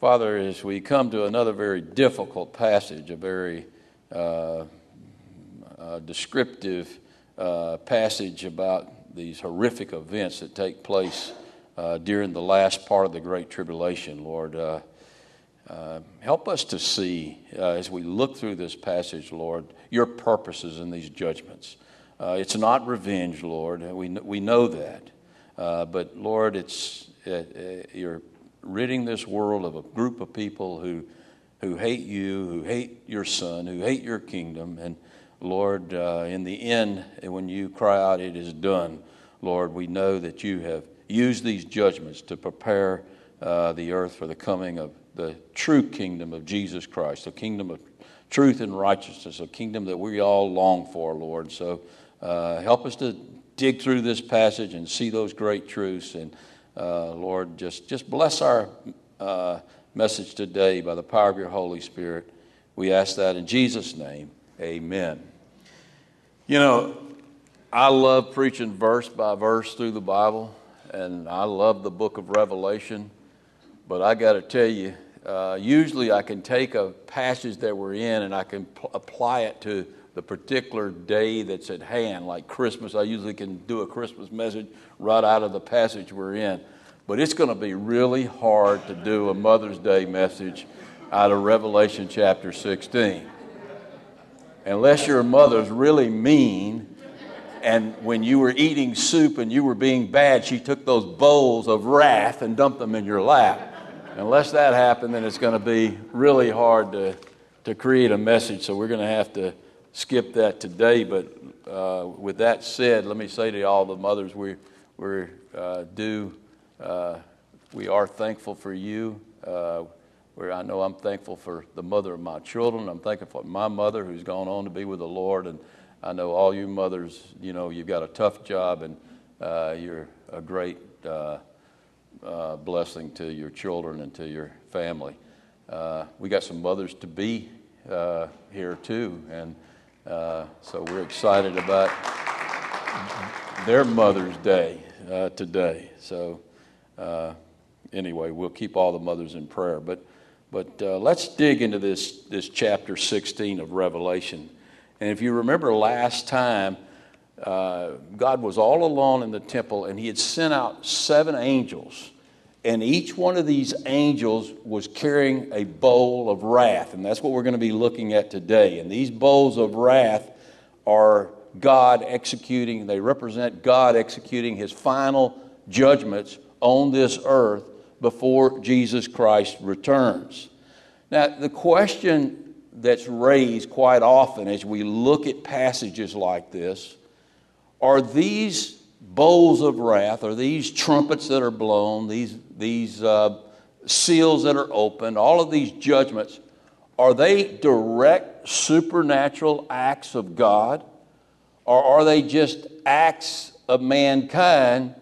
Father, as we come to another very difficult passage, a very uh, uh, descriptive uh, passage about these horrific events that take place uh, during the last part of the Great Tribulation, Lord, uh, uh, help us to see as we look through this passage, Lord, your purposes in these judgments. it's not revenge, Lord. We, we know that. but, Lord, it's, you're ridding this world of a group of people who, who hate you, who hate your son, who hate your kingdom. And Lord, uh, in the end, when you cry out, it is done, Lord, we know that you have used these judgments to prepare uh, the earth for the coming of the true kingdom of Jesus Christ, the kingdom of truth and righteousness, a kingdom that we all long for, Lord. So uh, help us to dig through this passage and see those great truths and uh, Lord, just, just bless our uh, message today by the power of your Holy Spirit. We ask that in Jesus' name. Amen. You know, I love preaching verse by verse through the Bible, and I love the book of Revelation. But I got to tell you, uh, usually I can take a passage that we're in and I can pl- apply it to the particular day that's at hand, like Christmas. I usually can do a Christmas message right out of the passage we're in. But it's going to be really hard to do a Mother's Day message out of Revelation chapter 16. Unless your mother's really mean, and when you were eating soup and you were being bad, she took those bowls of wrath and dumped them in your lap. Unless that happened, then it's going to be really hard to, to create a message. So we're going to have to skip that today. But uh, with that said, let me say to all the mothers, we, we're uh, due, uh, we are thankful for you. Uh, where I know I'm thankful for the mother of my children. I'm thankful for my mother who's gone on to be with the Lord. And I know all you mothers, you know, you've got a tough job and uh, you're a great uh, blessing to your children and to your family. we got some mothers to be here too. And uh, so we're excited about their Mother's Day uh, today. So uh, anyway, we'll keep all the mothers in prayer. But but uh, let's dig into this this chapter 16 of Revelation. And if you remember last time, uh, God was all alone in the temple, and He had sent out seven angels and each one of these angels was carrying a bowl of wrath. And that's what we're going to be looking at today. And these bowls of wrath are God executing, they represent God executing his final judgments on this earth before Jesus Christ returns. Now, the question that's raised quite often as we look at passages like this are these bowls of wrath, are these trumpets that are blown, these, these uh, seals that are opened, all of these judgments, are they direct supernatural acts of God? Or are they just acts of mankind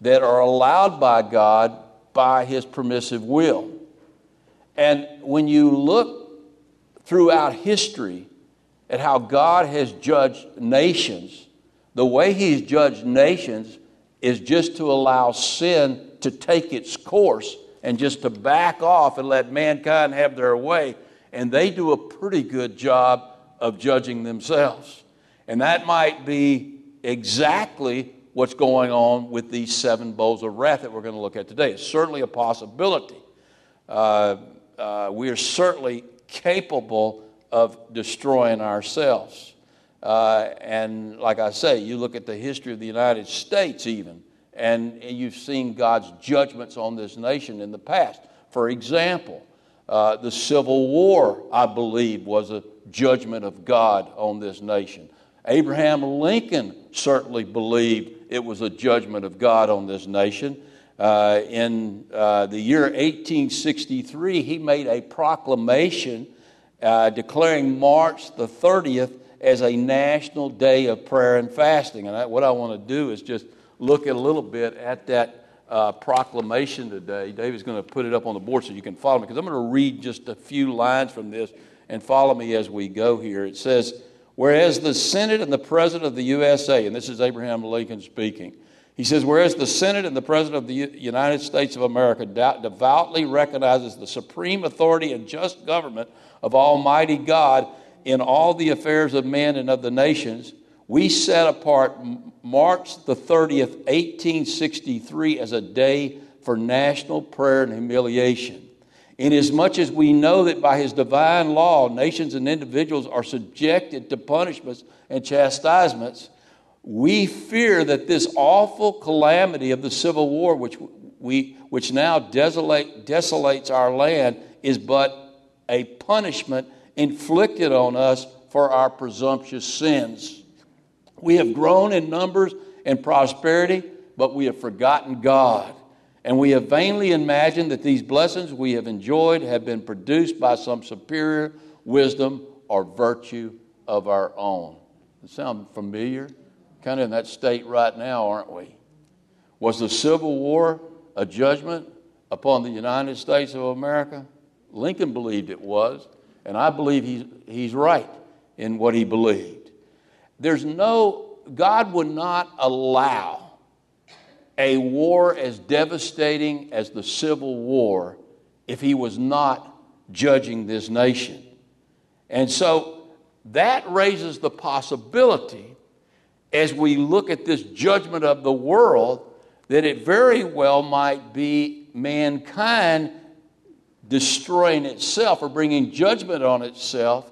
that are allowed by God by his permissive will? And when you look throughout history at how God has judged nations, the way he's judged nations is just to allow sin to take its course and just to back off and let mankind have their way. And they do a pretty good job of judging themselves. And that might be exactly what's going on with these seven bowls of wrath that we're going to look at today. It's certainly a possibility. Uh, uh, we are certainly capable of destroying ourselves. Uh, and like I say, you look at the history of the United States, even, and you've seen God's judgments on this nation in the past. For example, uh, the Civil War, I believe, was a judgment of God on this nation. Abraham Lincoln certainly believed it was a judgment of God on this nation. Uh, in uh, the year 1863, he made a proclamation uh, declaring March the 30th as a national day of prayer and fasting. And I, what I want to do is just look at a little bit at that uh, proclamation today. David's going to put it up on the board so you can follow me because I'm going to read just a few lines from this and follow me as we go here. It says, Whereas the Senate and the President of the USA, and this is Abraham Lincoln speaking, He says, whereas the Senate and the President of the United States of America devoutly recognizes the supreme authority and just government of Almighty God in all the affairs of men and of the nations, we set apart March the 30th, 1863, as a day for national prayer and humiliation. Inasmuch as we know that by his divine law, nations and individuals are subjected to punishments and chastisements we fear that this awful calamity of the Civil War, which, we, which now desolate, desolates our land, is but a punishment inflicted on us for our presumptuous sins. We have grown in numbers and prosperity, but we have forgotten God. And we have vainly imagined that these blessings we have enjoyed have been produced by some superior wisdom or virtue of our own. Sound familiar? kind of in that state right now, aren't we? Was the Civil War a judgment upon the United States of America? Lincoln believed it was, and I believe he's, he's right in what he believed. There's no, God would not allow a war as devastating as the Civil War if he was not judging this nation. And so that raises the possibility as we look at this judgment of the world that it very well might be mankind destroying itself or bringing judgment on itself,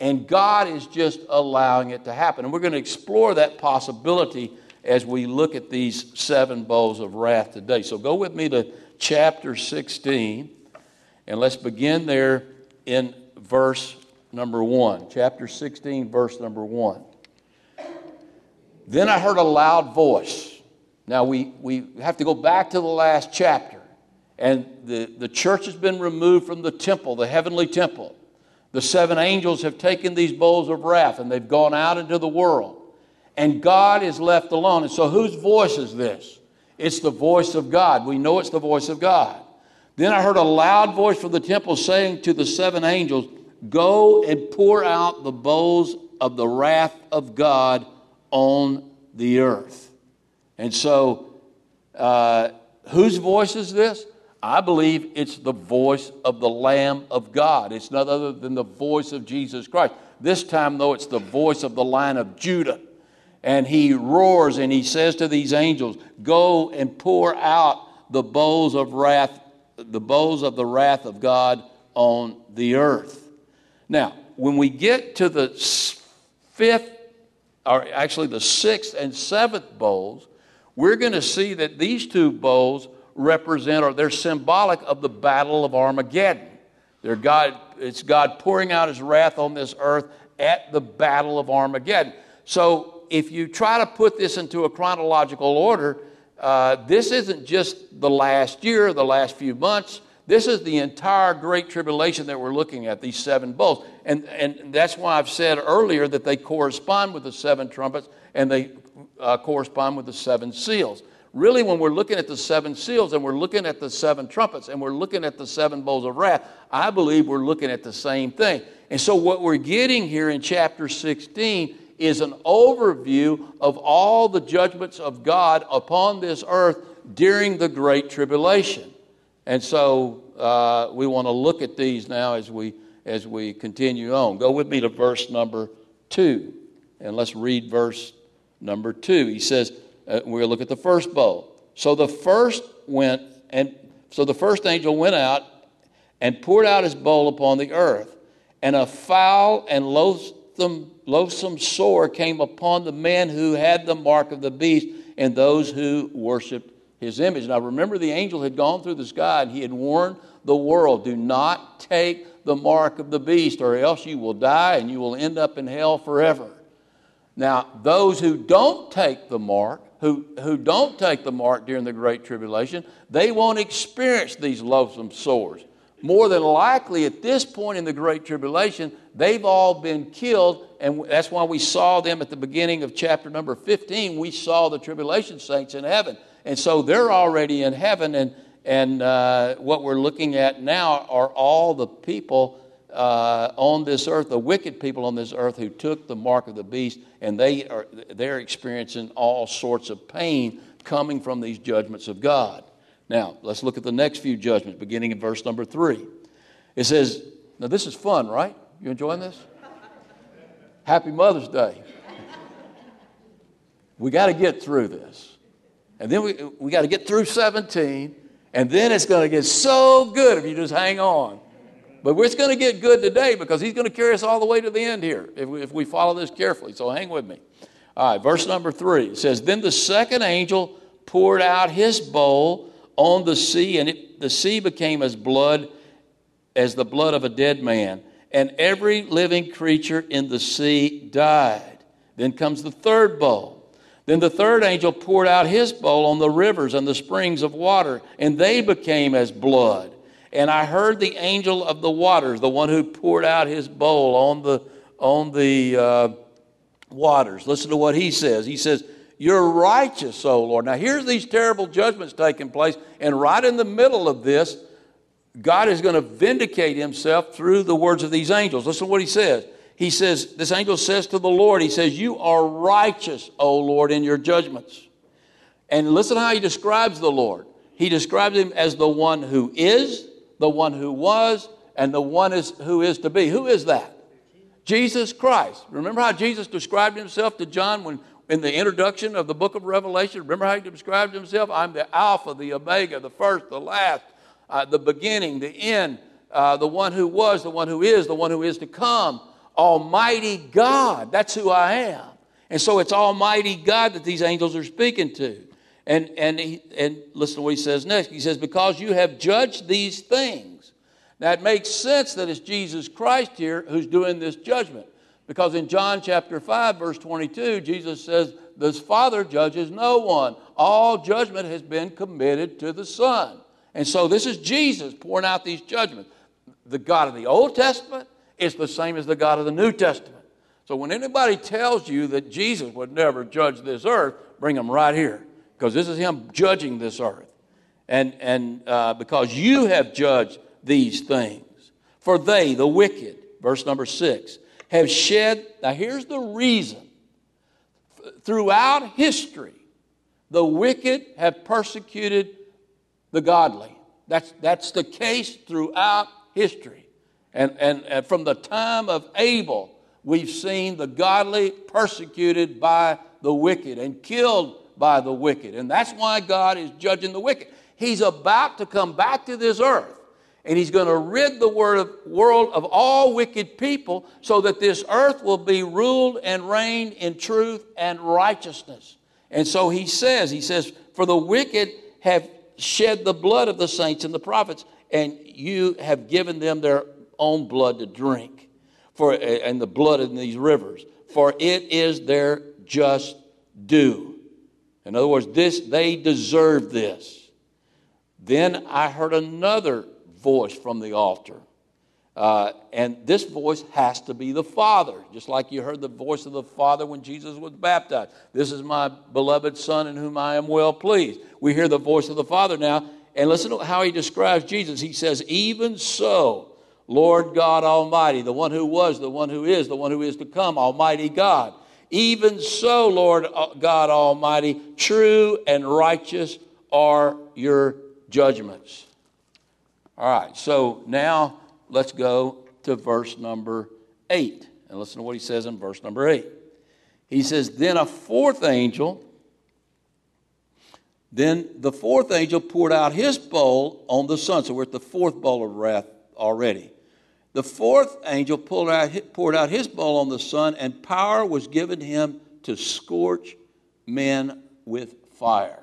and God is just allowing it to happen. And we're going to explore that possibility as we look at these seven bowls of wrath today. So go with me to chapter 16, and let's begin there in verse number 1. Chapter 16, verse number 1. Then I heard a loud voice. Now we, we have to go back to the last chapter. And the, the church has been removed from the temple, the heavenly temple. The seven angels have taken these bowls of wrath and they've gone out into the world. And God is left alone. And so, whose voice is this? It's the voice of God. We know it's the voice of God. Then I heard a loud voice from the temple saying to the seven angels, Go and pour out the bowls of the wrath of God on the earth. And so, uh, whose voice is this? I believe it's the voice of the Lamb of God. It's none other than the voice of Jesus Christ. This time, though, it's the voice of the Lion of Judah. And he roars and he says to these angels, Go and pour out the bowls of wrath, the bowls of the wrath of God on the earth. Now, when we get to the fifth or actually the sixth and seventh bowls, we're going to see that these two bowls represent or they're symbolic of the battle of Armageddon. They're God, it's God pouring out his wrath on this earth at the battle of Armageddon. So if you try to put this into a chronological order, uh, this isn't just the last year, the last few months. This is the entire Great Tribulation that we're looking at, these seven bowls. And, and that's why I've said earlier that they correspond with the seven trumpets and they uh, correspond with the seven seals. Really, when we're looking at the seven seals and we're looking at the seven trumpets and we're looking at the seven bowls of wrath, I believe we're looking at the same thing. And so, what we're getting here in chapter 16 is an overview of all the judgments of God upon this earth during the Great Tribulation. And so uh, we want to look at these now as we, as we continue on. Go with me to verse number two, and let's read verse number two. He says, uh, to look at the first bowl. So the first went, and so the first angel went out and poured out his bowl upon the earth, and a foul and loathsome, loathsome sore came upon the men who had the mark of the beast and those who worshipped his image. Now remember, the angel had gone through the sky and he had warned the world do not take the mark of the beast, or else you will die and you will end up in hell forever. Now, those who don't take the mark, who, who don't take the mark during the Great Tribulation, they won't experience these loathsome sores. More than likely, at this point in the Great Tribulation, they've all been killed, and that's why we saw them at the beginning of chapter number 15. We saw the tribulation saints in heaven. And so they're already in heaven, and, and uh, what we're looking at now are all the people uh, on this earth, the wicked people on this earth who took the mark of the beast, and they are they're experiencing all sorts of pain coming from these judgments of God. Now, let's look at the next few judgments, beginning in verse number three. It says, Now, this is fun, right? You enjoying this? Happy Mother's Day. We got to get through this. And then we, we got to get through 17, and then it's going to get so good if you just hang on. But it's going to get good today because he's going to carry us all the way to the end here if we, if we follow this carefully. So hang with me. All right, verse number three it says, Then the second angel poured out his bowl on the sea, and it, the sea became as blood, as the blood of a dead man, and every living creature in the sea died. Then comes the third bowl. Then the third angel poured out his bowl on the rivers and the springs of water, and they became as blood. And I heard the angel of the waters, the one who poured out his bowl on the, on the uh, waters. Listen to what he says. He says, You're righteous, O Lord. Now, here's these terrible judgments taking place, and right in the middle of this, God is going to vindicate himself through the words of these angels. Listen to what he says. He says, This angel says to the Lord, He says, You are righteous, O Lord, in your judgments. And listen how he describes the Lord. He describes him as the one who is, the one who was, and the one is, who is to be. Who is that? Jesus Christ. Remember how Jesus described himself to John when, in the introduction of the book of Revelation? Remember how he described himself? I'm the Alpha, the Omega, the first, the last, uh, the beginning, the end, uh, the one who was, the one who is, the one who is to come. Almighty God. That's who I am. And so it's Almighty God that these angels are speaking to. And, and, he, and listen to what he says next. He says, Because you have judged these things now, it makes sense that it's Jesus Christ here who's doing this judgment. Because in John chapter 5, verse 22, Jesus says, The Father judges no one. All judgment has been committed to the Son. And so this is Jesus pouring out these judgments. The God of the Old Testament is the same as the God of the New Testament. So when anybody tells you that Jesus would never judge this earth, bring them right here. Because this is Him judging this earth. And, and uh, because you have judged these things. For they, the wicked, verse number six, have shed. Now, here's the reason. Throughout history, the wicked have persecuted the godly. That's, that's the case throughout history. And, and, and from the time of Abel, we've seen the godly persecuted by the wicked and killed by the wicked. And that's why God is judging the wicked. He's about to come back to this earth and he's going to rid the world of all wicked people so that this earth will be ruled and reigned in truth and righteousness. And so he says, he says, for the wicked have shed the blood of the saints and the prophets, and you have given them their own blood to drink, for and the blood in these rivers, for it is their just due. In other words, this they deserve this. Then I heard another voice from the altar. Uh, and this voice has to be the Father, just like you heard the voice of the Father when Jesus was baptized. This is my beloved Son in whom I am well pleased. We hear the voice of the Father now, and listen to how he describes Jesus. He says, Even so, Lord God Almighty, the one who was, the one who is, the one who is to come, Almighty God. Even so, Lord uh, God Almighty, true and righteous are your judgments. All right, so now let's go to verse number 8. And listen to what he says in verse number 8. He says, Then a fourth angel, then the fourth angel poured out his bowl on the sun. So we're at the fourth bowl of wrath already. The fourth angel poured out, poured out his bowl on the sun, and power was given him to scorch men with fire.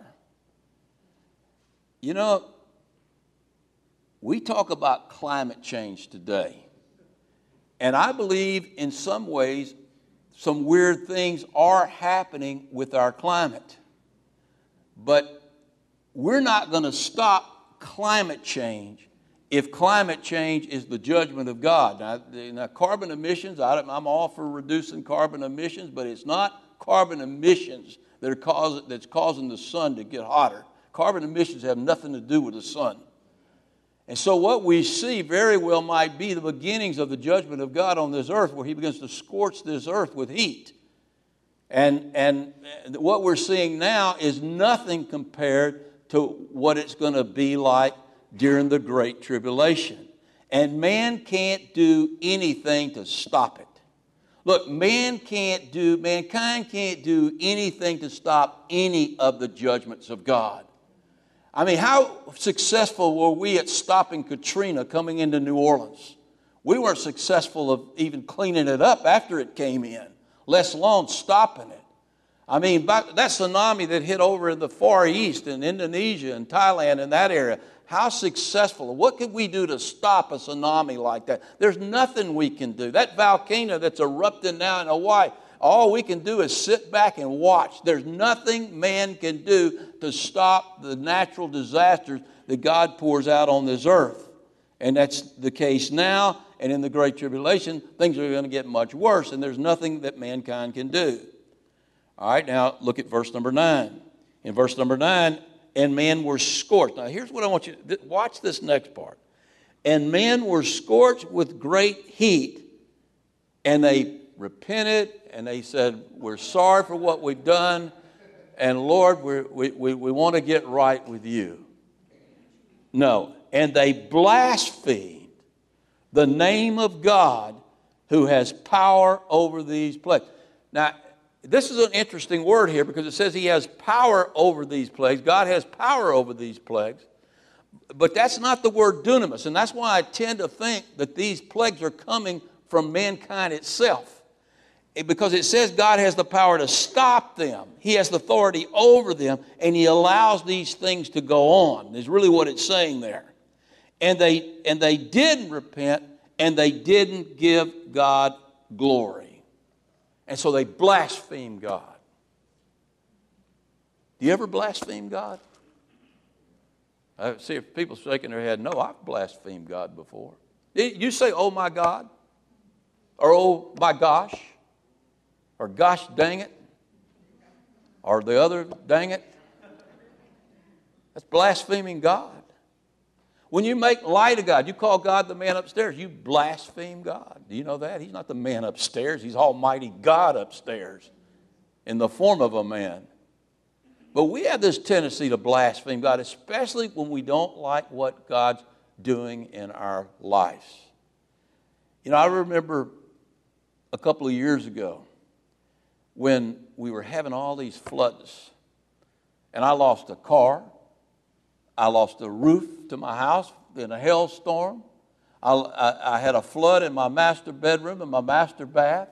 You know, we talk about climate change today. And I believe in some ways, some weird things are happening with our climate. But we're not going to stop climate change if climate change is the judgment of God. Now, now carbon emissions, I'm all for reducing carbon emissions, but it's not carbon emissions that are cause, that's causing the sun to get hotter. Carbon emissions have nothing to do with the sun. And so, what we see very well might be the beginnings of the judgment of God on this earth, where He begins to scorch this earth with heat. And, and what we're seeing now is nothing compared to what it's going to be like during the Great Tribulation. And man can't do anything to stop it. Look, man can't do, mankind can't do anything to stop any of the judgments of God. I mean, how successful were we at stopping Katrina coming into New Orleans? We weren't successful of even cleaning it up after it came in, let alone stopping it. I mean, that tsunami that hit over in the Far East in Indonesia and Thailand and that area, how successful? What could we do to stop a tsunami like that? There's nothing we can do. That volcano that's erupting now in Hawaii, all we can do is sit back and watch. There's nothing man can do to stop the natural disasters that God pours out on this earth. And that's the case now. And in the Great Tribulation, things are going to get much worse, and there's nothing that mankind can do. All right, now look at verse number 9. In verse number 9, and men were scorched. Now, here's what I want you to watch this next part. And men were scorched with great heat, and they repented and they said, We're sorry for what we've done, and Lord, we we, we want to get right with you. No, and they blasphemed the name of God who has power over these plagues. Now, this is an interesting word here because it says he has power over these plagues. God has power over these plagues. But that's not the word dunamis. And that's why I tend to think that these plagues are coming from mankind itself. Because it says God has the power to stop them, He has the authority over them, and He allows these things to go on, is really what it's saying there. And they, and they didn't repent, and they didn't give God glory. And so they blaspheme God. Do you ever blaspheme God? I see if people shaking their head, no, I've blasphemed God before. You say, oh my God, or oh my gosh, or gosh dang it, or the other dang it. That's blaspheming God. When you make light of God, you call God the man upstairs, you blaspheme God. Do you know that? He's not the man upstairs, He's Almighty God upstairs in the form of a man. But we have this tendency to blaspheme God, especially when we don't like what God's doing in our lives. You know, I remember a couple of years ago when we were having all these floods, and I lost a car, I lost a roof to my house in a hailstorm. I, I, I, had a flood in my master bedroom and my master bath.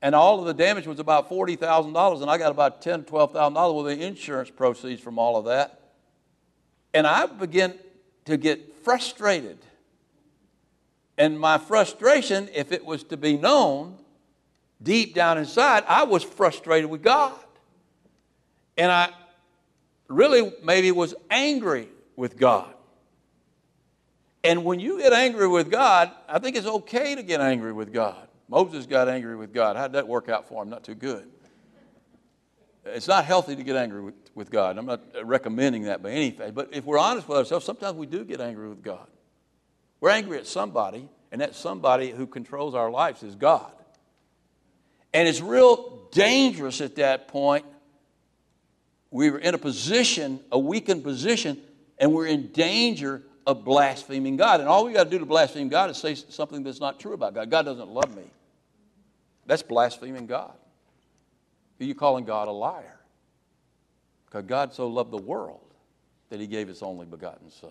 And all of the damage was about $40,000, and I got about $10,000, $12,000 with the insurance proceeds from all of that. And I began to get frustrated. And my frustration, if it was to be known deep down inside, I was frustrated with God. And I, really maybe was angry with God. And when you get angry with God, I think it's okay to get angry with God. Moses got angry with God. How'd that work out for him? Not too good. It's not healthy to get angry with, with God. I'm not recommending that by any fact. But if we're honest with ourselves, sometimes we do get angry with God. We're angry at somebody, and that somebody who controls our lives is God. And it's real dangerous at that point we were in a position, a weakened position, and we're in danger of blaspheming God. And all we got to do to blaspheme God is say something that's not true about God. God doesn't love me. That's blaspheming God. Are you calling God a liar? Because God so loved the world that he gave his only begotten Son.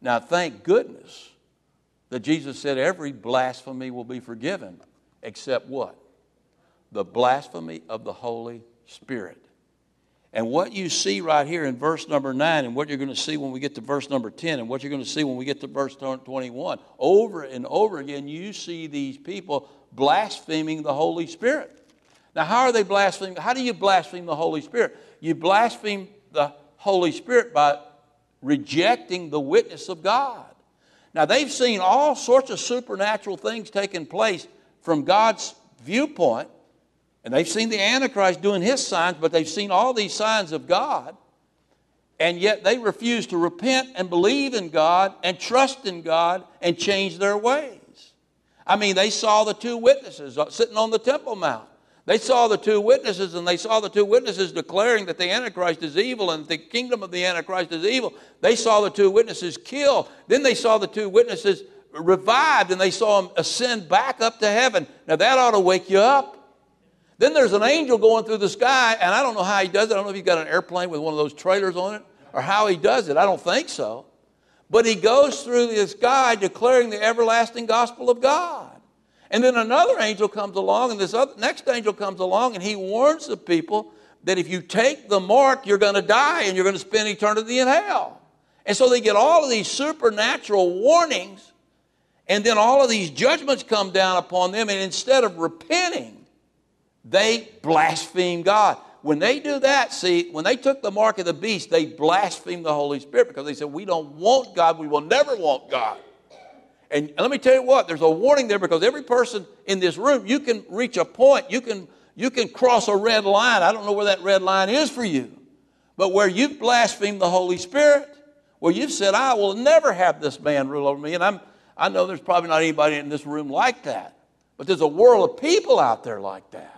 Now, thank goodness that Jesus said every blasphemy will be forgiven, except what? The blasphemy of the Holy Spirit. And what you see right here in verse number 9, and what you're going to see when we get to verse number 10, and what you're going to see when we get to verse 21, over and over again, you see these people blaspheming the Holy Spirit. Now, how are they blaspheming? How do you blaspheme the Holy Spirit? You blaspheme the Holy Spirit by rejecting the witness of God. Now, they've seen all sorts of supernatural things taking place from God's viewpoint, and they've seen the Antichrist doing his signs, but they've seen all these signs of God. And yet they refuse to repent and believe in God and trust in God and change their ways. I mean, they saw the two witnesses uh, sitting on the Temple Mount. They saw the two witnesses, and they saw the two witnesses declaring that the Antichrist is evil and the kingdom of the Antichrist is evil. They saw the two witnesses killed. Then they saw the two witnesses revived, and they saw them ascend back up to heaven. Now, that ought to wake you up. Then there's an angel going through the sky, and I don't know how he does it. I don't know if he's got an airplane with one of those trailers on it or how he does it. I don't think so. But he goes through the sky declaring the everlasting gospel of God. And then another angel comes along, and this other, next angel comes along, and he warns the people that if you take the mark, you're going to die and you're going to spend eternity in hell. And so they get all of these supernatural warnings, and then all of these judgments come down upon them, and instead of repenting, they blaspheme God. When they do that, see, when they took the mark of the beast, they blasphemed the Holy Spirit because they said, We don't want God, we will never want God. And let me tell you what, there's a warning there because every person in this room, you can reach a point, you can, you can cross a red line. I don't know where that red line is for you, but where you've blasphemed the Holy Spirit, where you've said, I will never have this man rule over me. And I'm, I know there's probably not anybody in this room like that, but there's a world of people out there like that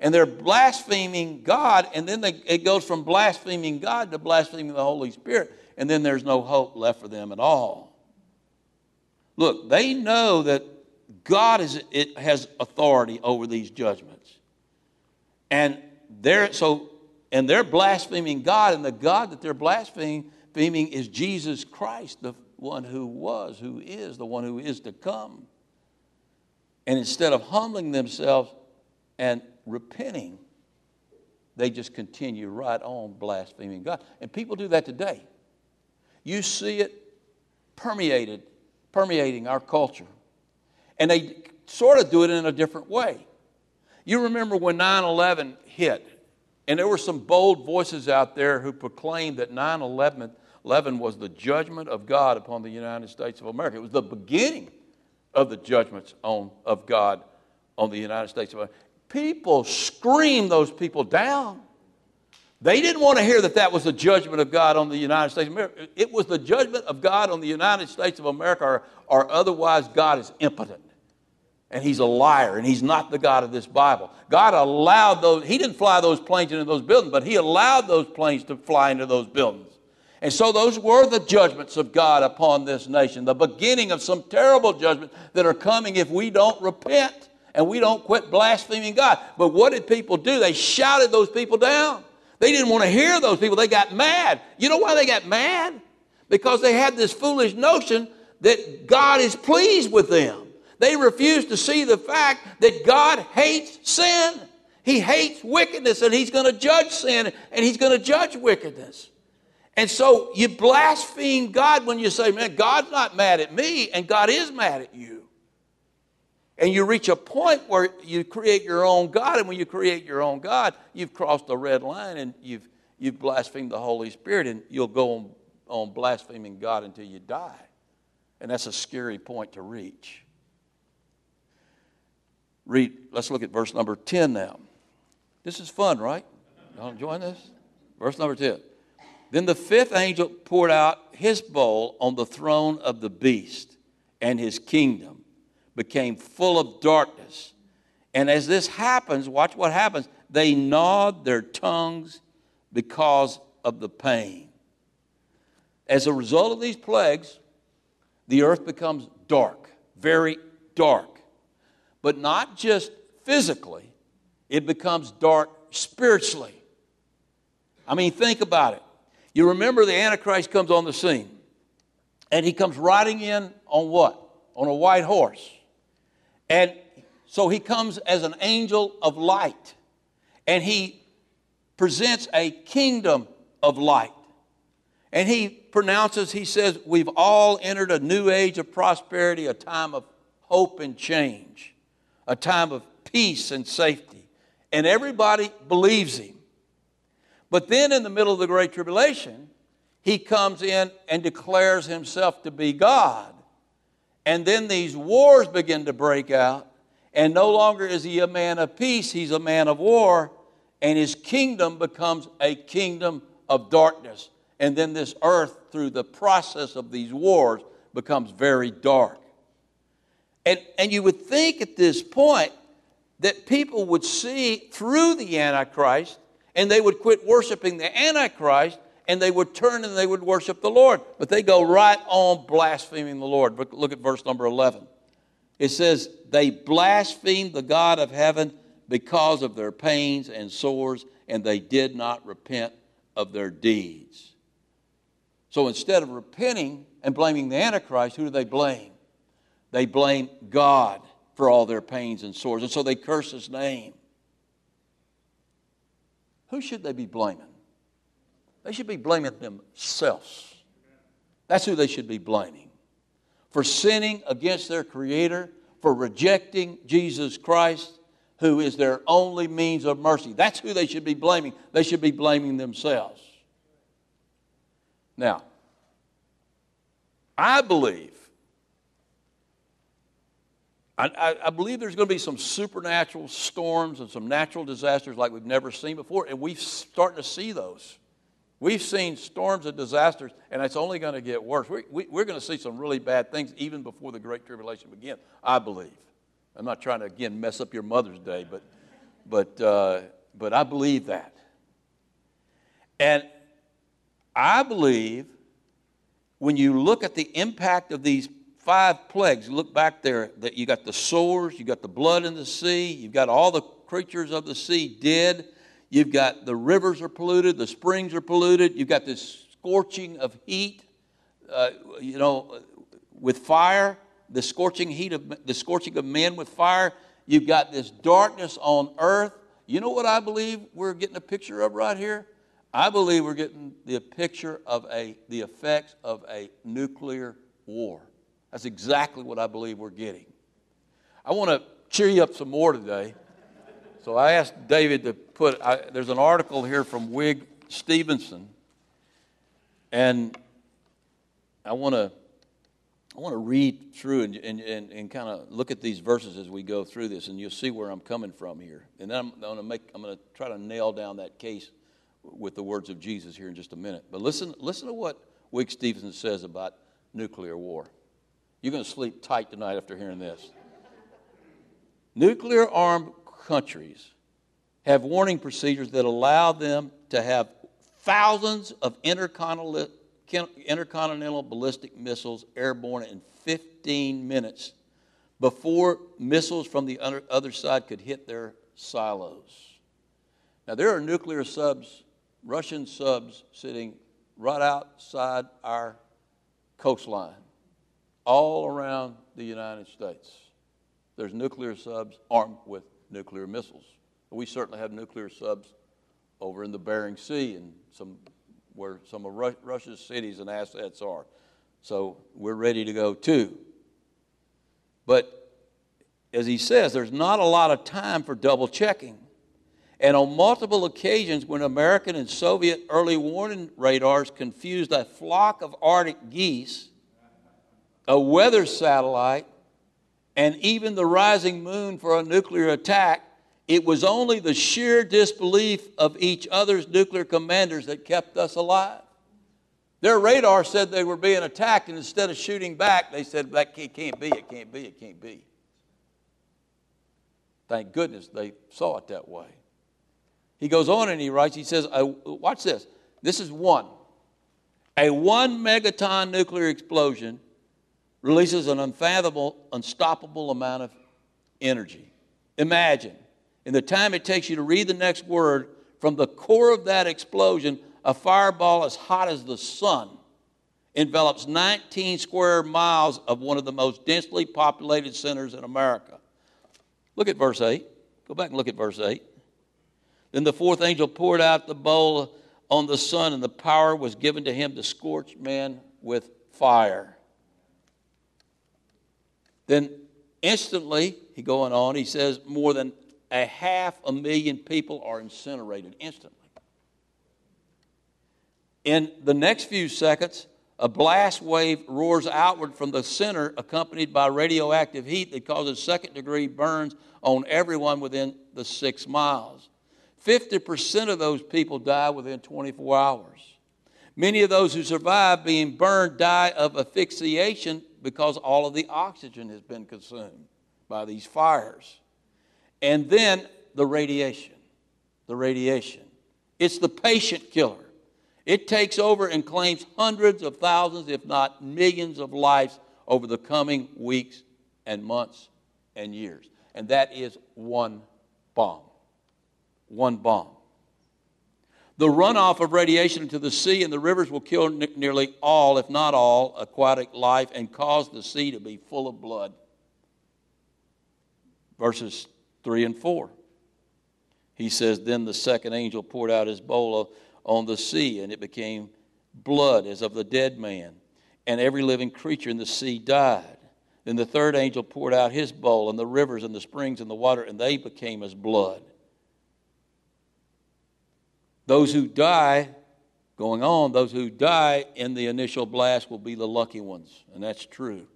and they're blaspheming God, and then they, it goes from blaspheming God to blaspheming the Holy Spirit, and then there's no hope left for them at all. Look, they know that God is, it has authority over these judgments. And they're so and they're blaspheming God, and the God that they're blaspheming is Jesus Christ, the one who was, who is, the one who is to come. And instead of humbling themselves and repenting, they just continue right on blaspheming God. And people do that today. You see it permeated, permeating our culture. And they sort of do it in a different way. You remember when 9 11 hit, and there were some bold voices out there who proclaimed that 9 11 was the judgment of God upon the United States of America. It was the beginning of the judgments on, of God on the United States of America people screamed those people down. They didn't want to hear that that was the judgment of God on the United States of America. It was the judgment of God on the United States of America, or, or otherwise, God is impotent. And he's a liar, and he's not the God of this Bible. God allowed those, he didn't fly those planes into those buildings, but he allowed those planes to fly into those buildings. And so those were the judgments of God upon this nation, the beginning of some terrible judgment that are coming if we don't repent and we don't quit blaspheming God. But what did people do? They shouted those people down. They didn't want to hear those people. They got mad. You know why they got mad? Because they had this foolish notion that God is pleased with them. They refused to see the fact that God hates sin. He hates wickedness and He's going to judge sin and He's going to judge wickedness. And so you blaspheme God when you say, man, God's not mad at me and God is mad at you. And you reach a point where you create your own God, and when you create your own God, you've crossed the red line and you've, you've blasphemed the Holy Spirit, and you'll go on, on blaspheming God until you die. And that's a scary point to reach. Read, let's look at verse number 10 now. This is fun, right? Y'all enjoying this? Verse number 10. Then the fifth angel poured out his bowl on the throne of the beast and his kingdom became full of darkness. And as this happens, watch what happens. They gnawed their tongues because of the pain. As a result of these plagues, the earth becomes dark, very dark. But not just physically, it becomes dark spiritually. I mean, think about it. You remember the Antichrist comes on the scene, and he comes riding in on what? On a white horse. And so he comes as an angel of light, and he presents a kingdom of light. And he pronounces, he says, We've all entered a new age of prosperity, a time of hope and change, a time of peace and safety. And everybody believes him. But then in the middle of the Great Tribulation, he comes in and declares himself to be God. And then these wars begin to break out, and no longer is he a man of peace, he's a man of war, and his kingdom becomes a kingdom of darkness. And then this earth, through the process of these wars, becomes very dark. And, and you would think at this point that people would see through the Antichrist and they would quit worshiping the Antichrist and they would turn and they would worship the Lord. But they go right on blaspheming the Lord. Look at verse number 11. It says, They blasphemed the God of heaven because of their pains and sores, and they did not repent of their deeds. So instead of repenting and blaming the Antichrist, who do they blame? They blame God for all their pains and sores. And so they curse his name. Who should they be blaming? They should be blaming themselves. That's who they should be blaming. For sinning against their Creator, for rejecting Jesus Christ, who is their only means of mercy. That's who they should be blaming. They should be blaming themselves. Now, I believe, I, I, believe there's going to be some supernatural storms and some natural disasters like we've never seen before, and we're starting to see those. We've seen storms and disasters, and it's only going to get worse. We, we, we're going to see some really bad things even before the Great Tribulation begins, I believe. I'm not trying to, again, mess up your Mother's Day, but, but, uh, but I believe that. And I believe when you look at the impact of these five plagues, you look back there, that you got the sores, you got the blood in the sea, you've got all the creatures of the sea dead, you've got the rivers are polluted, the springs are polluted, you've got this scorching of heat, uh, you know, with fire the scorching heat of the scorching of men with fire. You've got this darkness on earth. You know what I believe we're getting a picture of right here? I believe we're getting the picture of a, the effects of a nuclear war. That's exactly what I believe we're getting. I want to cheer you up some more today. So I asked David to put, I, there's an article here from Wig Stevenson, and I want to I want to read through and, and, and, and kind of look at these verses as we go through this, and you'll see where I'm coming from here. And then I'm, I'm going to make I'm going to try to nail down that case with the words of Jesus here in just a minute. But listen, listen to what Wig Stevenson says about nuclear war. You're going to sleep tight tonight after hearing this. nuclear armed countries have warning procedures that allow them to have thousands of intercontinental ballistic missiles airborne in 15 minutes before missiles from the other side could hit their silos. Now, there are nuclear subs, Russian subs, sitting right outside our coastline, all around the United States. There's nuclear subs armed with nuclear missiles. We certainly have nuclear subs over in the Bering Sea and some where some of Russia's cities and assets are. So we're ready to go too. But as he says, there's not a lot of time for double checking. And on multiple occasions, when American and Soviet early warning radars confused a flock of Arctic geese, a weather satellite, and even the rising moon for a nuclear attack, it was only the sheer disbelief of each other's nuclear commanders that kept us alive. Their radar said they were being attacked, and instead of shooting back, they said, That can't be, it can't be, it can't be. Thank goodness they saw it that way. He goes on and he writes, He says, oh, Watch this. This is one. A one megaton nuclear explosion releases an unfathomable, unstoppable amount of energy. Imagine in the time it takes you to read the next word, from the core of that explosion, a fireball as hot as the sun envelops 19 square miles of one of the most densely populated centers in America. Look at verse 8. Go back and look at verse 8. Then the fourth angel poured out the bowl on the sun, and the power was given to him to scorch men with fire. Then instantly, he going on, he says, more than a half a million people are incinerated instantly. In the next few seconds, a blast wave roars outward from the center, accompanied by radioactive heat that causes second degree burns on everyone within the six miles. 50% of those people die within 24 hours. Many of those who survive being burned die of asphyxiation because all of the oxygen has been consumed by these fires. And then the radiation. The radiation. It's the patient killer. It takes over and claims hundreds of thousands, if not millions, of lives over the coming weeks and months and years. And that is one bomb. One bomb. The runoff of radiation into the sea and the rivers will kill nearly all, if not all, aquatic life and cause the sea to be full of blood. Verses 3 and 4. He says, Then the second angel poured out his bowl on the sea, and it became blood as of the dead man, and every living creature in the sea died. Then the third angel poured out his bowl, and the rivers and the springs and the water, and they became as blood. Those who die, going on, those who die in the initial blast will be the lucky ones, and that's true.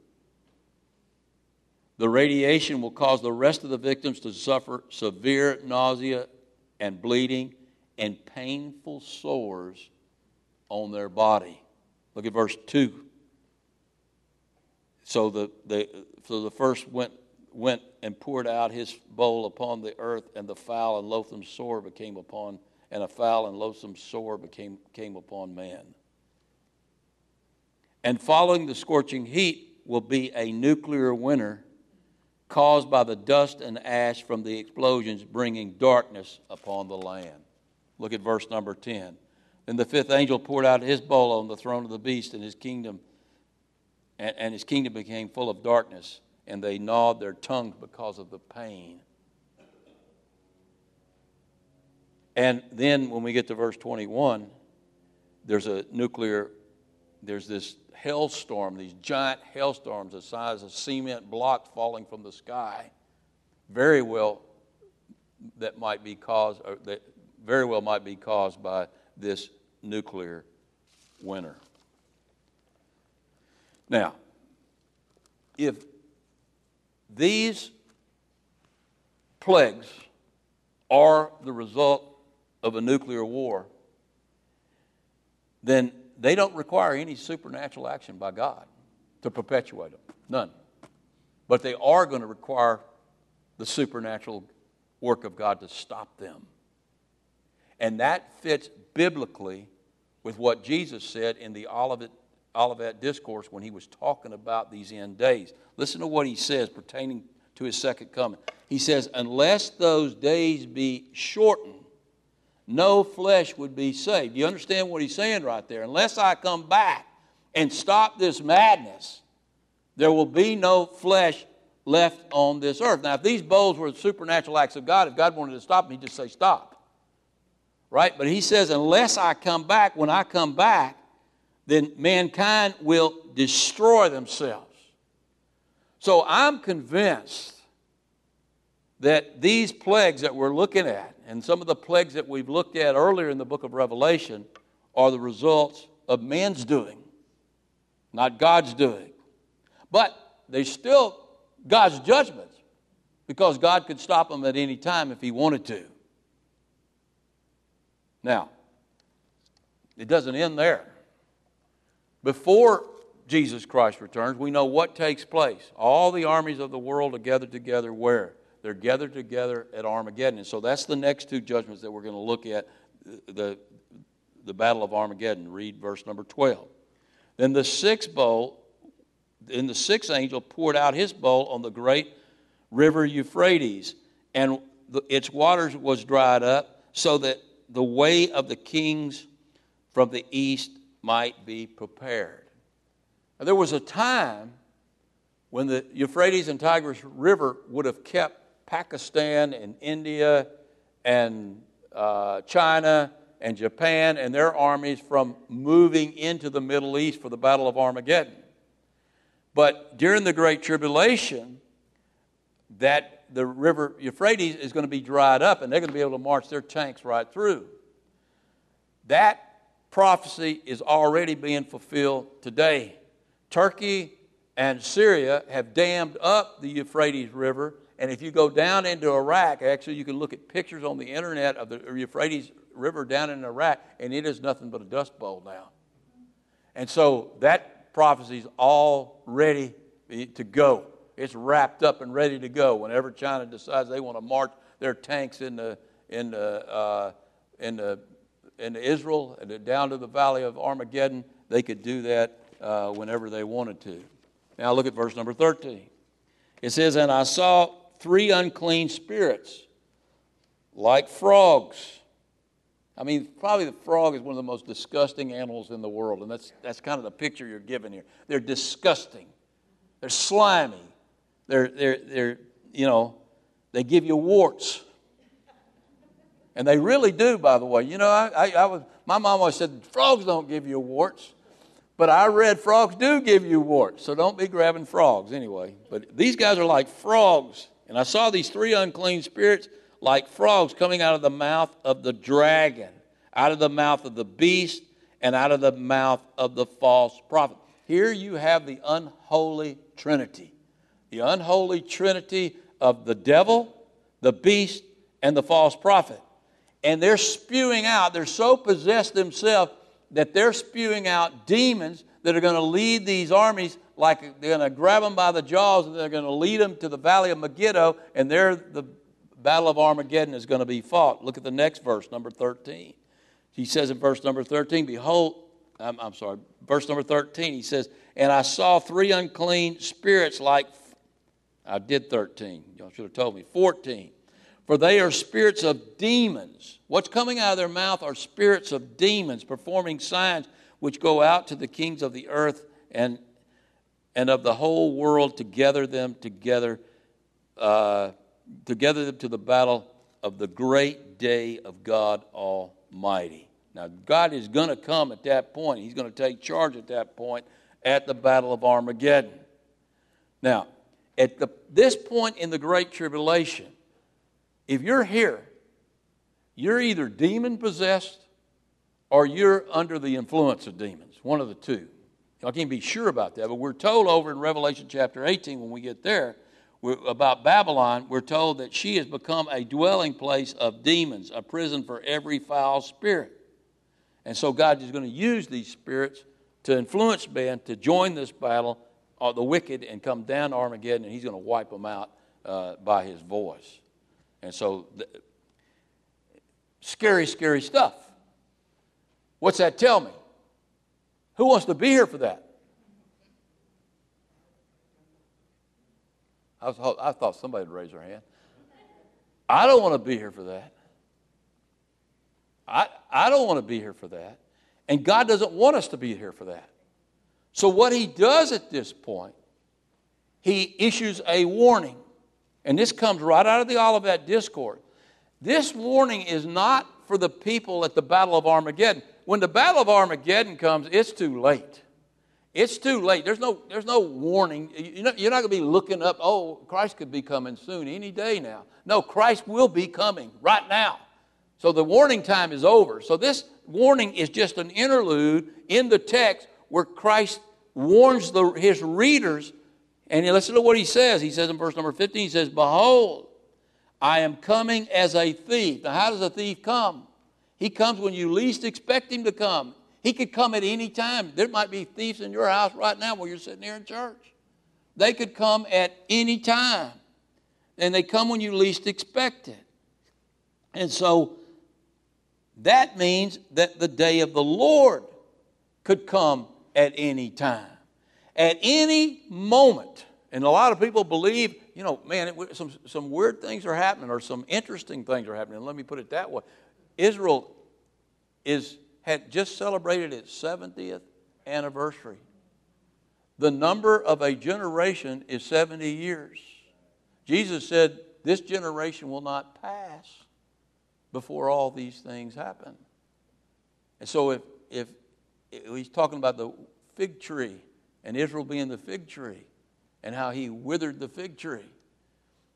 The radiation will cause the rest of the victims to suffer severe nausea and bleeding and painful sores on their body. Look at verse 2. So the, the, so the first went, went and poured out his bowl upon the earth, and the foul and loathsome sore became upon and a foul and loathsome sore became, came upon man. And following the scorching heat will be a nuclear winter caused by the dust and ash from the explosions, bringing darkness upon the land. Look at verse number 10. Then the fifth angel poured out his bowl on the throne of the beast, and his kingdom, and, and his kingdom became full of darkness, and they gnawed their tongues because of the pain. And then when we get to verse 21, there's a nuclear, there's this hailstorm, these giant hailstorms the size of cement blocks falling from the sky. Very well, that might be caused, or that very well might be caused by this nuclear winter. Now, if these plagues are the result of a nuclear war, then they don't require any supernatural action by God to perpetuate them. None. But they are going to require the supernatural work of God to stop them. And that fits biblically with what Jesus said in the Olivet, Olivet Discourse when he was talking about these end days. Listen to what he says pertaining to his second coming. He says, Unless those days be shortened, no flesh would be saved. You understand what he's saying right there? Unless I come back and stop this madness, there will be no flesh left on this earth. Now, if these bowls were supernatural acts of God, if God wanted to stop them, he'd just say, Stop. Right? But he says, Unless I come back, when I come back, then mankind will destroy themselves. So I'm convinced that these plagues that we're looking at, and some of the plagues that we've looked at earlier in the book of Revelation, are the results of man's doing, not God's doing. But they're still God's judgments because God could stop them at any time if He wanted to. Now, it doesn't end there. Before Jesus Christ returns, we know what takes place. All the armies of the world are gathered together where? They're gathered together at Armageddon. And so that's the next two judgments that we're going to look at the, the Battle of Armageddon. Read verse number 12. Then the sixth bowl, then the sixth angel poured out his bowl on the great river Euphrates, and the, its waters was dried up, so that the way of the kings from the east might be prepared. Now, there was a time when the Euphrates and Tigris River would have kept Pakistan and India and uh, China and Japan and their armies from moving into the Middle East for the Battle of Armageddon. But during the Great Tribulation, that the river Euphrates is going to be dried up and they're going to be able to march their tanks right through. That prophecy is already being fulfilled today. Turkey and Syria have dammed up the Euphrates River and if you go down into Iraq, actually, you can look at pictures on the internet of the Euphrates River down in Iraq, and it is nothing but a dust bowl now. And so that prophecy is all ready to go. It's wrapped up and ready to go. Whenever China decides they want to march their tanks into, into, uh, into, into Israel and down to the valley of Armageddon, they could do that uh, whenever they wanted to. Now look at verse number 13. It says, And I saw three unclean spirits like frogs. I mean, probably the frog is one of the most disgusting animals in the world, and that's, that's kind of the picture you're given here. They're disgusting, they're slimy, they're, they're, they're you know, they give you warts. And they really do, by the way. You know, I, I, I was, my mom always said, frogs don't give you warts. But I read frogs do give you warts, so don't be grabbing frogs anyway. But these guys are like frogs. And I saw these three unclean spirits like frogs coming out of the mouth of the dragon, out of the mouth of the beast, and out of the mouth of the false prophet. Here you have the unholy trinity. The unholy trinity of the devil, the beast, and the false prophet. And they're spewing out, they're so possessed themselves that they're spewing out demons that are going to lead these armies like they're going to grab them by the jaws and they're going to lead them to the valley of Megiddo, and there the battle of Armageddon is going to be fought. Look at the next verse, number 13. He says in verse number 13, Behold, I'm, I'm sorry, verse number 13, he says, And I saw three unclean spirits like, I did 13, y'all should have told me, 14 for they are spirits of demons. What's coming out of their mouth are spirits of demons performing signs which go out to the kings of the earth and, and of the whole world to gather them together, uh, to gather them to the battle of the great day of God Almighty. Now, God is going to come at that point. He's going to take charge at that point at the battle of Armageddon. Now, at the, this point in the Great Tribulation, if you're here, you're either demon possessed or you're under the influence of demons, one of the two. I can't be sure about that, but we're told over in Revelation chapter 18 when we get there about Babylon, we're told that she has become a dwelling place of demons, a prison for every foul spirit. And so God is going to use these spirits to influence man to join this battle of the wicked and come down to Armageddon, and he's going to wipe them out uh, by his voice. And so, scary, scary stuff. What's that tell me? Who wants to be here for that? I, was, I thought somebody would raise their hand. I don't want to be here for that. I, I don't want to be here for that. And God doesn't want us to be here for that. So, what He does at this point, He issues a warning. And this comes right out of the Olivet Discourse. This warning is not for the people at the Battle of Armageddon. When the Battle of Armageddon comes, it's too late. It's too late. There's no, there's no warning. You're not, going to be looking up, oh, Christ could be coming soon, any day now. No, Christ will be coming right now. So the warning time is over. So this warning is just an interlude in the text where Christ warns the, his readers and listen to what he says. He says in verse number 15, he says, Behold, I am coming as a thief. Now, how does a thief come? He comes when you least expect him to come. He could come at any time. There might be thieves in your house right now while you're sitting here in church. They could come at any time. And they come when you least expect it. And so that means that the day of the Lord could come at any time at any moment. And a lot of people believe, you know, man, it, some, some weird things are happening or some interesting things are happening. Let me put it that way. Israel is, had just celebrated its 70th anniversary. The number of a generation is 70 years. Jesus said, This generation will not pass before all these things happen. And so, if, if, if he's talking about the fig tree, and Israel being the fig tree, and how he withered the fig tree,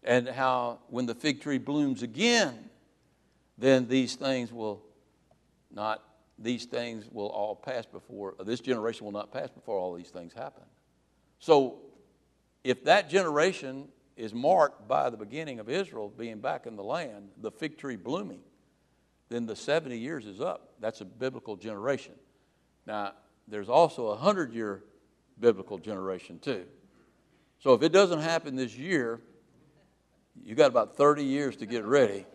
and how when the fig tree blooms again, then these things will not, these things will all pass before, this generation will not pass before all these things happen. So, if that generation is marked by the beginning of Israel being back in the land, the fig tree blooming, then the 70 years is up. That's a biblical generation. Now, there's also a 100 year biblical generation, too. So if it doesn't happen this year, you got about 30 years to get ready.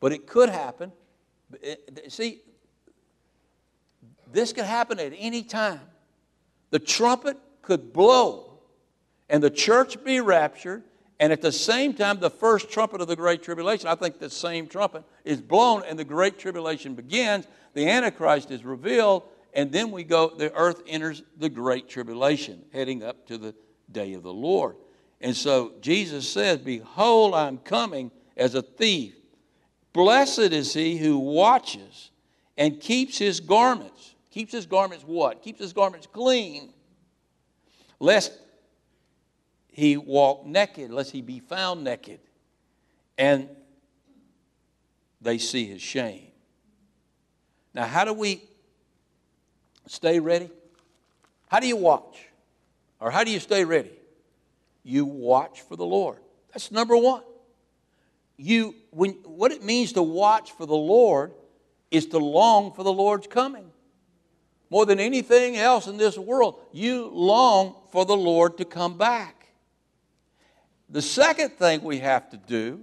But it could happen. See, this could happen at any time. The trumpet could blow and the church be raptured, and at the same time, the first trumpet of the Great Tribulation, I think the same trumpet is blown and the Great Tribulation begins. The Antichrist is revealed, and then we go, the earth enters the Great Tribulation, heading up to the day of the Lord. And so Jesus says, Behold, I'm coming as a thief. Blessed is he who watches and keeps his garments. Keeps his garments what? Keeps his garments clean, lest he walk naked, lest he be found naked. And they see his shame. Now, how do we stay ready? How do you watch? Or how do you stay ready? You watch for the Lord. That's number one. You, when, what it means to watch for the Lord is to long for the Lord's coming. More than anything else in this world, you long for the Lord to come back. The second thing we have to do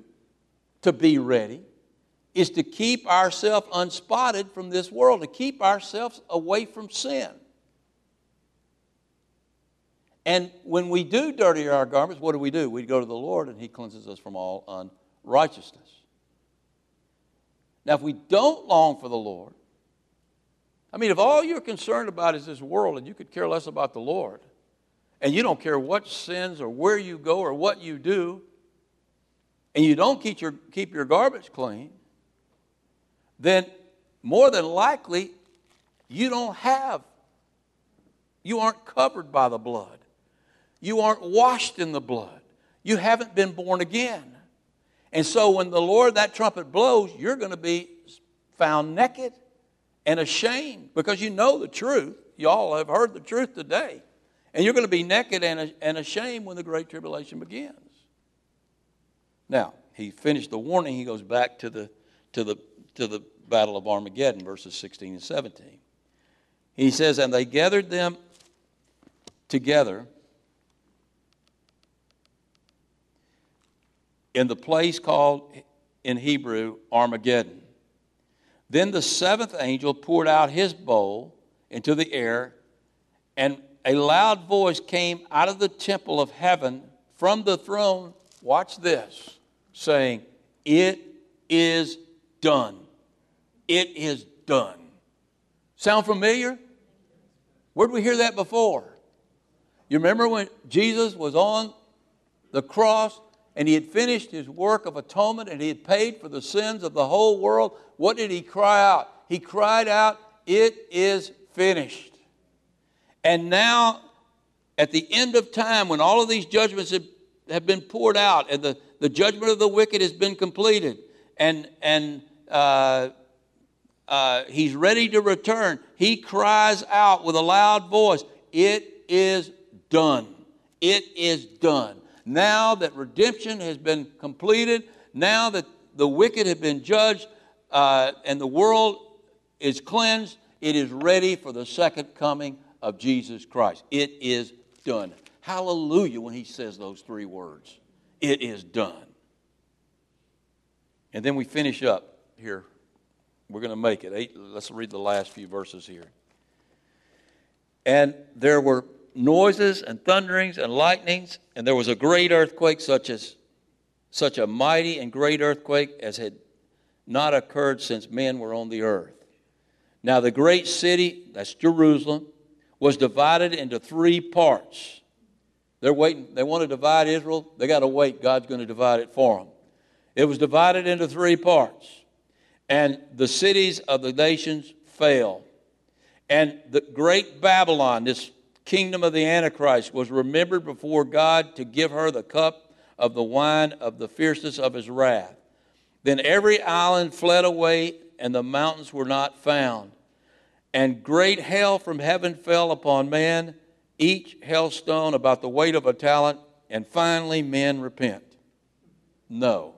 to be ready is to keep ourselves unspotted from this world, to keep ourselves away from sin. And when we do dirty our garments, what do we do? We go to the Lord and He cleanses us from all unrighteousness. Now, if we don't long for the Lord, I mean, if all you're concerned about is this world and you could care less about the Lord, and you don't care what sins or where you go or what you do, and you don't keep your, keep your garbage clean, then more than likely you don't have, you aren't covered by the blood. You aren't washed in the blood. You haven't been born again. And so when the Lord, that trumpet blows, you're going to be found naked and ashamed because you know the truth. Y'all have heard the truth today. And you're going to be naked and, and ashamed when the Great Tribulation begins. Now, he finished the warning. He goes back to the, to the, to the battle of Armageddon, verses 16 and 17. He says, And they gathered them together in the place called in Hebrew Armageddon. Then the seventh angel poured out his bowl into the air, and a loud voice came out of the temple of heaven from the throne. Watch this, saying, It is done. It is done. Sound familiar? Where did we hear that before? You remember when Jesus was on the cross and he had finished his work of atonement and he had paid for the sins of the whole world? What did he cry out? He cried out, It is finished. And now, at the end of time, when all of these judgments have, have been poured out and the, the judgment of the wicked has been completed, and, and uh, uh, he's ready to return, he cries out with a loud voice, It is done. It is done. Now that redemption has been completed, now that the wicked have been judged uh, and the world is cleansed, it is ready for the second coming of Jesus Christ. It is done. Hallelujah when he says those three words. It is done. And then we finish up here we're going to make it. Let's read the last few verses here. And there were noises and thunderings and lightnings, and there was a great earthquake, such as such a mighty and great earthquake as had not occurred since men were on the earth. Now the great city, that's Jerusalem, was divided into three parts. They're waiting, they want to divide Israel, they got to wait. God's going to divide it for them. It was divided into three parts and the cities of the nations fell. And the great Babylon, this kingdom of the Antichrist, was remembered before God to give her the cup of the wine of the fierceness of his wrath. Then every island fled away, and the mountains were not found. And great hail from heaven fell upon man, each hailstone about the weight of a talent, and finally men repent. No.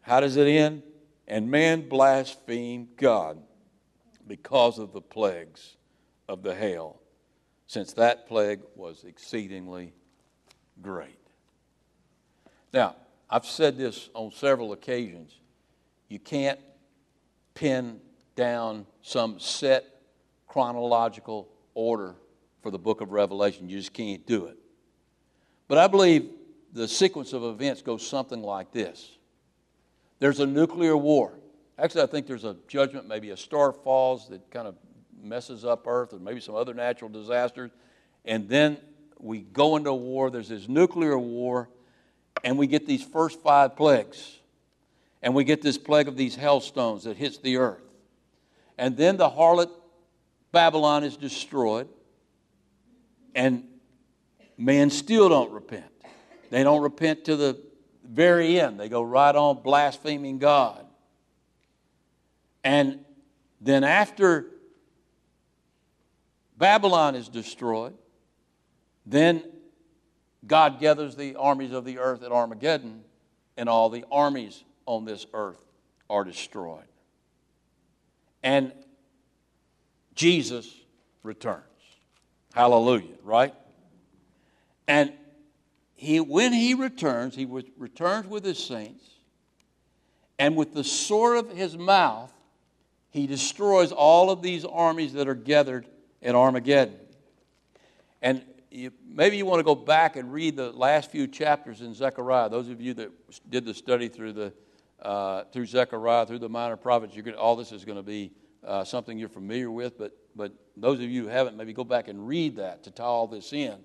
How does it end? and man blasphemed God because of the plagues of the hail. Since that plague was exceedingly great. Now, I've said this on several occasions. You can't pin down some set chronological order for the book of Revelation. You just can't do it. But I believe the sequence of events goes something like this there's a nuclear war. Actually, I think there's a judgment, maybe a star falls that kind of messes up Earth, or maybe some other natural disasters. And then we go into a war. There's this nuclear war, and we get these first five plagues. And we get this plague of these hailstones that hits the earth. And then the harlot Babylon is destroyed, and men still don't repent. They don't repent to the very end. They go right on blaspheming God. And then after Babylon is destroyed, then God gathers the armies of the earth at Armageddon, and all the armies on this earth are destroyed. And Jesus returns. Hallelujah, right? And he, when he returns, he returns with his saints, and with the sword of his mouth, he destroys all of these armies that are gathered at Armageddon. And you, maybe you want to go back and read the last few chapters in Zechariah. Those of you that did the study through the uh, through Zechariah, through the minor prophets, going all this is going to be uh, something you're familiar with. But but those of you who haven't, maybe go back and read that to tie all this in.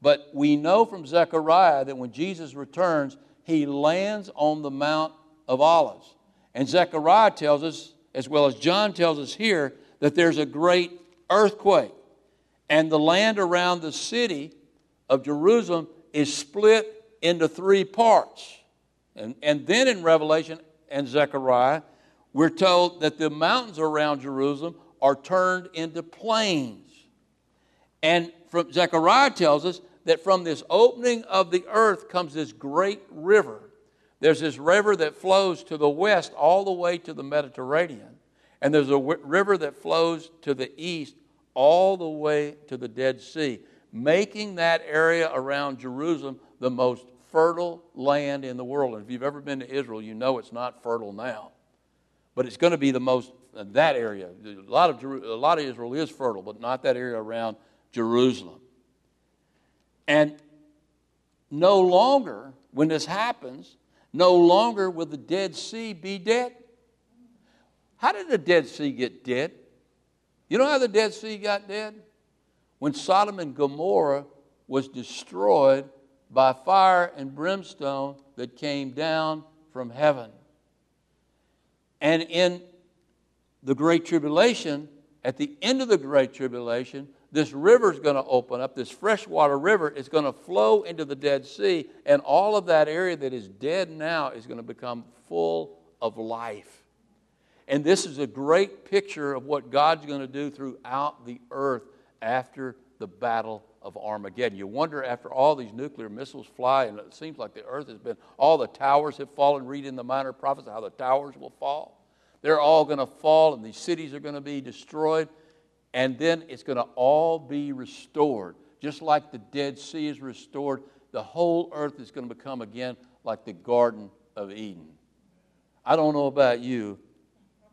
But we know from Zechariah that when Jesus returns, he lands on the Mount of Olives. And Zechariah tells us, as well as John tells us here, that there's a great earthquake. And the land around the city of Jerusalem is split into three parts. And, and then in Revelation and Zechariah, we're told that the mountains around Jerusalem are turned into plains. And from Zechariah tells us that from this opening of the earth comes this great river. There's this river that flows to the west all the way to the Mediterranean. And there's a w- river that flows to the east all the way to the Dead Sea, making that area around Jerusalem the most fertile land in the world. And if you've ever been to Israel, you know it's not fertile now. But it's going to be the most, that area. A lot, of, a lot of Israel is fertile, but not that area around Jerusalem. And no longer, when this happens, no longer will the Dead Sea be dead. How did the Dead Sea get dead? You know how the Dead Sea got dead? When Sodom and Gomorrah was destroyed by fire and brimstone that came down from heaven. And in the Great Tribulation, at the end of the Great Tribulation, this river is going to open up. This freshwater river is going to flow into the Dead Sea, and all of that area that is dead now is going to become full of life. And this is a great picture of what God's going to do throughout the earth after the battle of Armageddon. You wonder after all these nuclear missiles fly, and it seems like the earth has been, all the towers have fallen. Read in the minor prophets how the towers will fall. They're all going to fall, and these cities are going to be destroyed and then it's going to all be restored. Just like the Dead Sea is restored, the whole earth is going to become again like the Garden of Eden. I don't know about you.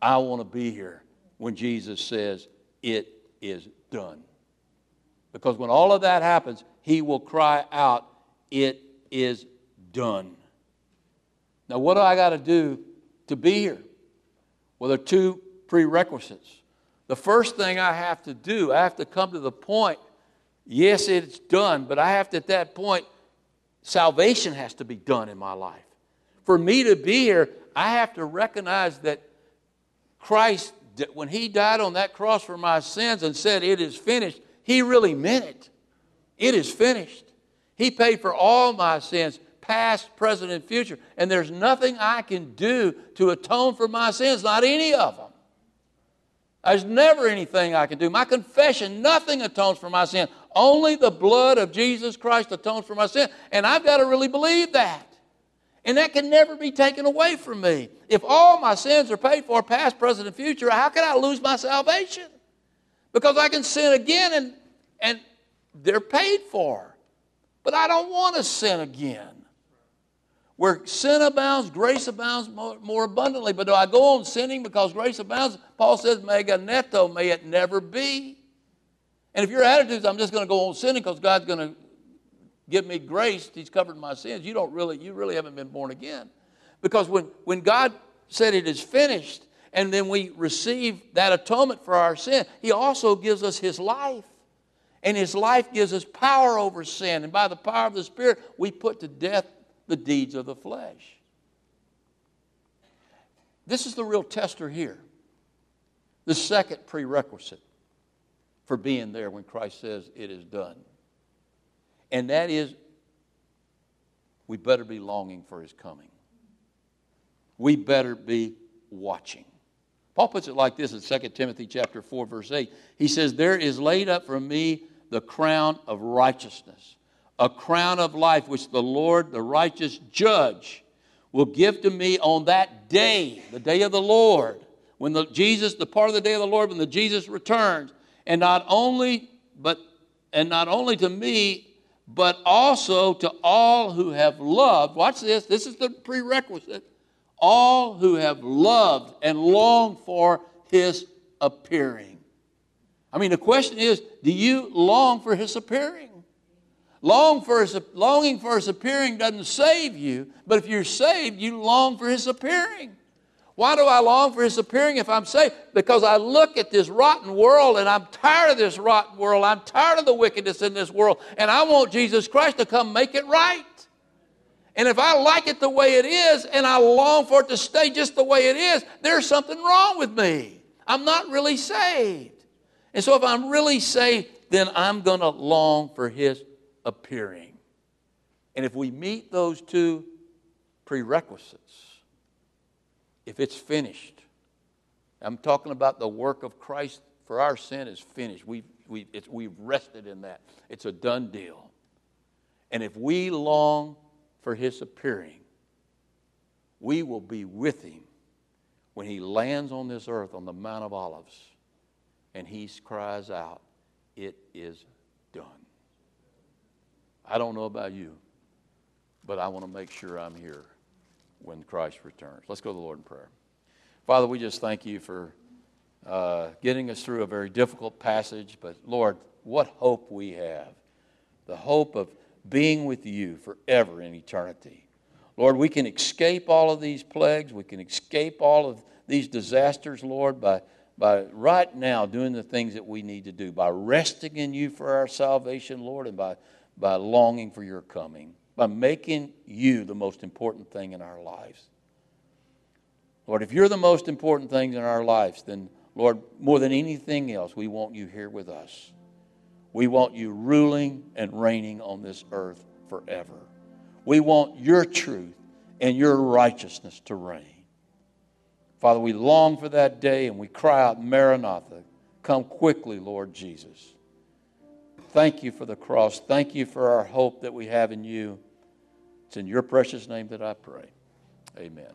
I want to be here when Jesus says, It is done. Because when all of that happens, he will cry out, It is done. Now, what do I got to do to be here? Well, there are two prerequisites. The first thing I have to do, I have to come to the point, yes, it's done, but I have to, at that point, salvation has to be done in my life. For me to be here, I have to recognize that Christ, when He died on that cross for my sins and said, It is finished, He really meant it. It is finished. He paid for all my sins, past, present, and future. And there's nothing I can do to atone for my sins, not any of them. There's never anything I can do. My confession, nothing atones for my sin. Only the blood of Jesus Christ atones for my sin. And I've got to really believe that. And that can never be taken away from me. If all my sins are paid for, past, present, and future, how can I lose my salvation? Because I can sin again and, and they're paid for. But I don't want to sin again. Where sin abounds, grace abounds more, more, abundantly. But do I go on sinning because grace abounds? Paul says, me genoito, may it never be. And if your attitude is, I'm just going to go on sinning because God's going to give me grace, He's covered my sins, you don't really, you really haven't been born again. Because when, when God said it is finished, and then we receive that atonement for our sin, He also gives us His life. And His life gives us power over sin. And by the power of the Spirit, we put to death the deeds of the flesh. This is the real tester here. The second prerequisite for being there when Christ says it is done. And that is, we better be longing for his coming. We better be watching. Paul puts it like this in 2 Timothy chapter 4 verse 8. He says, "There is laid up for me the crown of righteousness, a crown of life which the Lord, the righteous judge, will give to me on that day, the day of the Lord, when the Jesus, the part of the day of the Lord when the Jesus returns, and not only but and not only to me but also to all who have loved. Watch this, this is the prerequisite. All who have loved and longed for his appearing. I mean, the question is do you long for his appearing? Long for his, longing for his appearing doesn't save you, but if you're saved, you long for his appearing. Why do I long for his appearing if I'm saved? Because I look at this rotten world and I'm tired of this rotten world. I'm tired of the wickedness in this world. And I want Jesus Christ to come make it right. And if I like it the way it is and I long for it to stay just the way it is, there's something wrong with me. I'm not really saved. And so if I'm really saved, then I'm going to long for his appearing. And if we meet those two prerequisites, if it's finished. I'm talking about the work of Christ for our sin is finished. We've, we, we've rested in that. It's a done deal. And if we long for his appearing, we will be with him when he lands on this earth on the Mount of Olives and he cries out, It is done. I don't know about you, but I want to make sure I'm here when Christ returns. Let's go to the Lord in prayer. Father, we just thank you for uh, getting us through a very difficult passage, but Lord, what hope we have. The hope of being with you forever in eternity. Lord, we can escape all of these plagues. We can escape all of these disasters, Lord, by, by right now doing the things that we need to do, by resting in you for our salvation, Lord, and by, by longing for your coming by making you the most important thing in our lives. Lord, if you're the most important thing in our lives, then, Lord, more than anything else, we want you here with us. We want you ruling and reigning on this earth forever. We want your truth and your righteousness to reign. Father, we long for that day and we cry out, Maranatha, come quickly, Lord Jesus. Thank you for the cross. Thank you for our hope that we have in you. It's in your precious name that I pray. Amen.